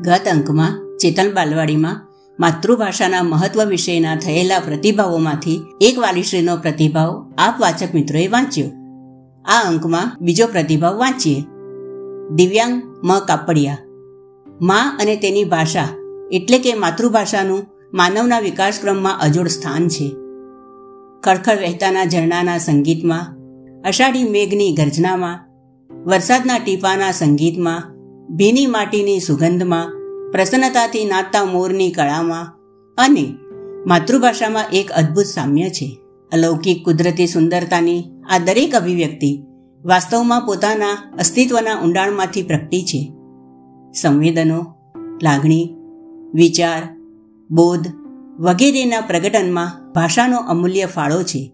ગત અંકમાં, ચેતન બાલવાડીમાં, માતૃભાષાના મહત્વ વિશેના થયેલા પ્રતિભાવોમાંથી એક વાલીશ્રીનો પ્રતિભાવ આપ વાચક મિત્રોએ વાંચ્યો. આ અંકમાં બીજો પ્રતિભાવ વાંચીએ. દિવ્યાંગ મ કાપડિયા. માં અને તેની ભાષા એટલે કે માતૃભાષાનું માનવના વિકાસક્રમમાં અજોડ સ્થાન છે. ખળખળ વહેતાના ઝરણાના સંગીતમાં, અષાઢી મેઘની ગર્જનામાં, વરસાદના ટીપાના સંગીતમાં ભીની માટીની સુગંધમાં, પ્રસન્નતાથી નાતા મોરની કળામાં અને માતૃભાષામાં એક અદ્ભુત સામ્ય છે. અલૌકિક કુદરતી સુંદરતાની આ દરેક અભિવ્યક્તિ વાસ્તવમાં પોતાના અસ્તિત્વના ઊંડાણમાંથી પ્રગટી છે. સંવેદનો, લાગણી, વિચાર, બોધ વગેરેના પ્રગટનમાં ભાષાનો અમૂલ્ય ફાળો છે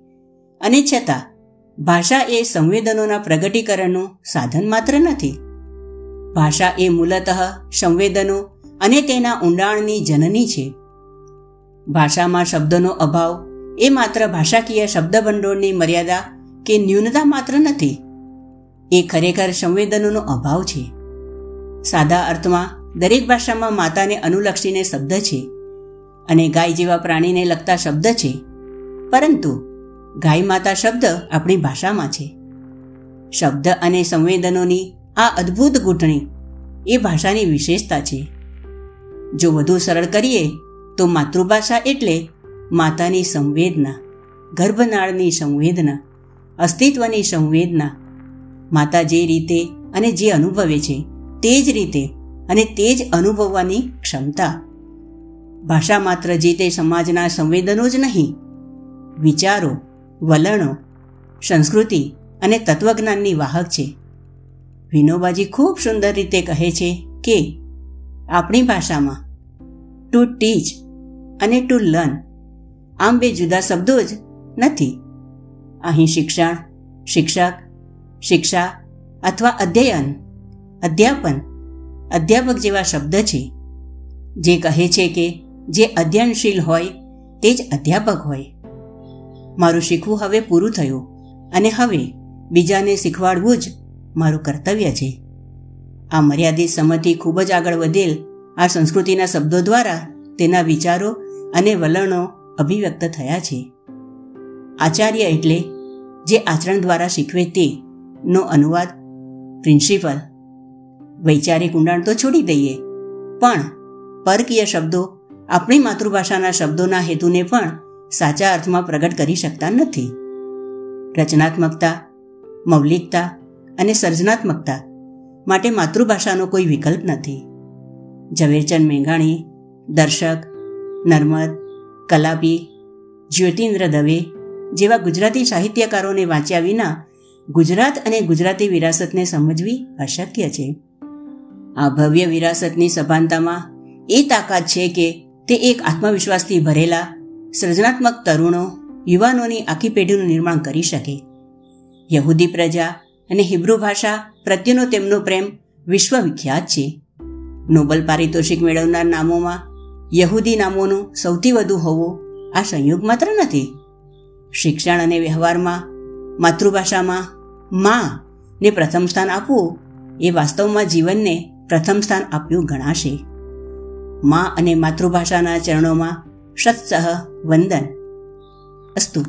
અને છતાં, ભાષા એ સંવેદનોના પ્રગટીકરણનું સાધન માત્ર નથી. ભાષા એ મૂલતઃ સંવેદનો અને તેના ઊંડાણની જનની છે. ભાષામાં શબ્દનો અભાવ એ માત્ર ભાષાકીય શબ્દભંડોળની મર્યાદા કે ન્યૂનતા માત્ર નથી, એ ખરેખર સંવેદનોનો અભાવ છે. સાદા અર્થમાં, દરેક ભાષામાં માતાને અનુલક્ષીને શબ્દ છે અને ગાય જેવા પ્રાણીને લગતા શબ્દ છે. પરંતુ ગાય માતા શબ્દ આપણી ભાષામાં છે. શબ્દ અને સંવેદનોની આ અદ્ભુત ગૂંથણી એ ભાષાની વિશેષતા છે. જો વધુ સરળ કરીએ, તો માતૃભાષા એટલે માતાની સંવેદના, ગર્ભનાળની સંવેદના, અસ્તિત્વની સંવેદના. માતા જે રીતે અને જે અનુભવે છે, તે જ રીતે અને તે જ અનુભવવાની ક્ષમતા. ભાષા માત્ર જે તે સમાજના સંવેદનો જ નહીં, વિચારો, વલણો, સંસ્કૃતિ અને તત્વજ્ઞાનની વાહક છે. વિનોબાજી ખૂબ સુંદર રીતે કહે છે કે આપણી ભાષામાં ટુ ટીચ અને ટુ લર્ન આમ બે જુદા શબ્દો જ નથી. અહીં શિક્ષણ, શિક્ષક, શિક્ષા અથવા અધ્યયન, અધ્યાપન, અધ્યાપક જેવા શબ્દ છે, જે કહે છે કે જે અધ્યયનશીલ હોય તે જ અધ્યાપક હોય. મારું શીખવું હવે પૂરું થયું અને હવે બીજાને શીખવાડવું જ મારું કર્તવ્ય છે. આ મર્યાદિત સમયથી ખૂબ જ આગળ વધેલ આ સંસ્કૃતિના શબ્દો દ્વારા તેના વિચારો અને વલણો અભિવ્યક્ત થયા છે. આચાર્ય એટલે જે આચરણ દ્વારા શીખવે તે નો અનુવાદ પ્રિન્સિપલ. વૈચારિક ઊંડાણ તો છોડી દઈએ, પણ પરકીય શબ્દો આપણી માતૃભાષાના શબ્દોના હેતુને પણ સાચા અર્થમાં પ્રગટ કરી શકતા નથી. રચનાત્મકતા, મૌલિકતા અને સર્જનાત્મકતા માટે માતૃભાષાનો કોઈ વિકલ્પ નથી. ઝવેરચંદ મેઘાણી, દર્શક, નર્મદ, કલાપી, જ્યોતિન્દ્ર દવે જેવા ગુજરાતી સાહિત્યકારોને વાંચ્યા વિના ગુજરાત અને ગુજરાતી વિરાસતને સમજવી અશક્ય છે. આ ભવ્ય વિરાસતની સભાનતામાં એ તાકાત છે કે તે એક આત્મવિશ્વાસથી ભરેલા સર્જનાત્મક તરુણો યુવાનોની આખી પેઢીનું નિર્માણ કરી શકે. યહૂદી પ્રજા અને હિબ્રુ ભાષા પ્રત્યેનો તેમનો પ્રેમ વિશ્વવિખ્યાત છે. નોબલ પારિતોષિક મેળવનાર નામોમાં યહૂદી નામોનું સૌથી વધુ હોવું આ સંયોગ માત્ર નથી. શિક્ષણ અને વ્યવહારમાં માતૃભાષામાં માં ને પ્રથમ સ્થાન આપવું એ વાસ્તવમાં જીવનને પ્રથમ સ્થાન આપ્યું ગણાશે. માં અને માતૃભાષાના ચરણોમાં સત્સહ વંદન. અસ્તુ.